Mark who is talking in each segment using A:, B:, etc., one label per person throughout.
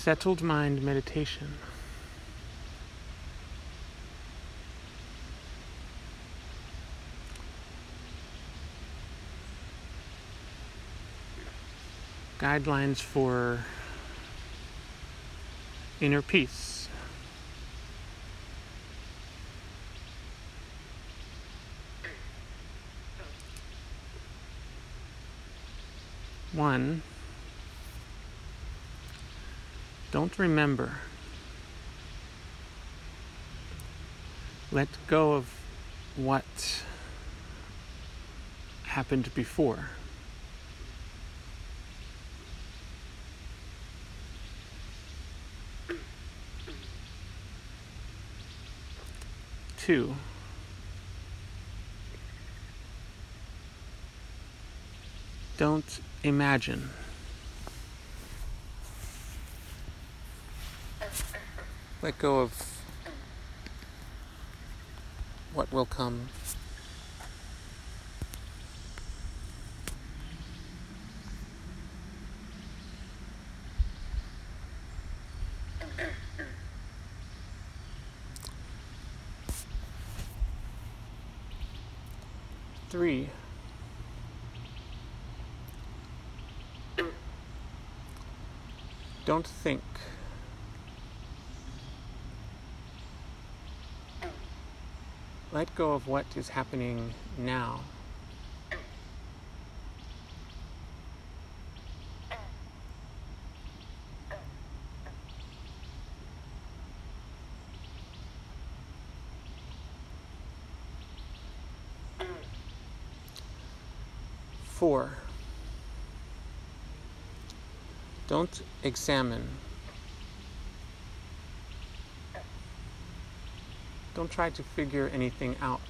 A: settled mind meditation. Guidelines for inner peace. One, don't remember. Let go of what happened before. Two. Don't imagine. Let go of what will come. Three. Don't think. Let go of what is happening now. Four. Don't examine. Don't try to figure anything out.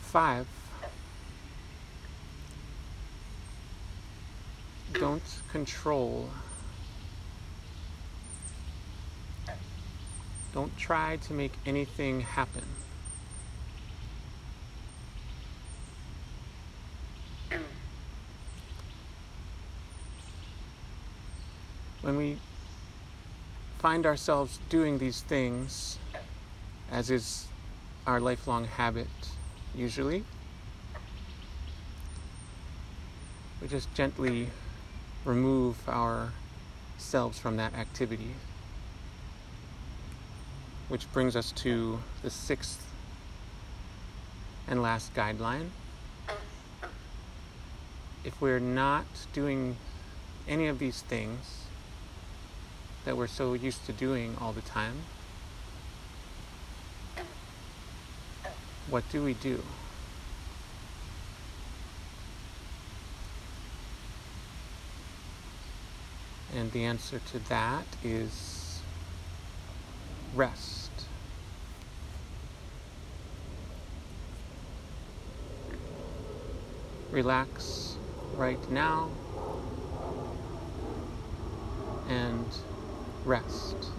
A: Five. Don't control. Don't try to make anything happen. When we find ourselves doing these things, as is our lifelong habit usually, we just gently remove ourselves from that activity. Which brings us to the sixth and last guideline. If we're not doing any of these things that we're so used to doing all the time, what do we do? And the answer to that is rest. Relax right now and rest.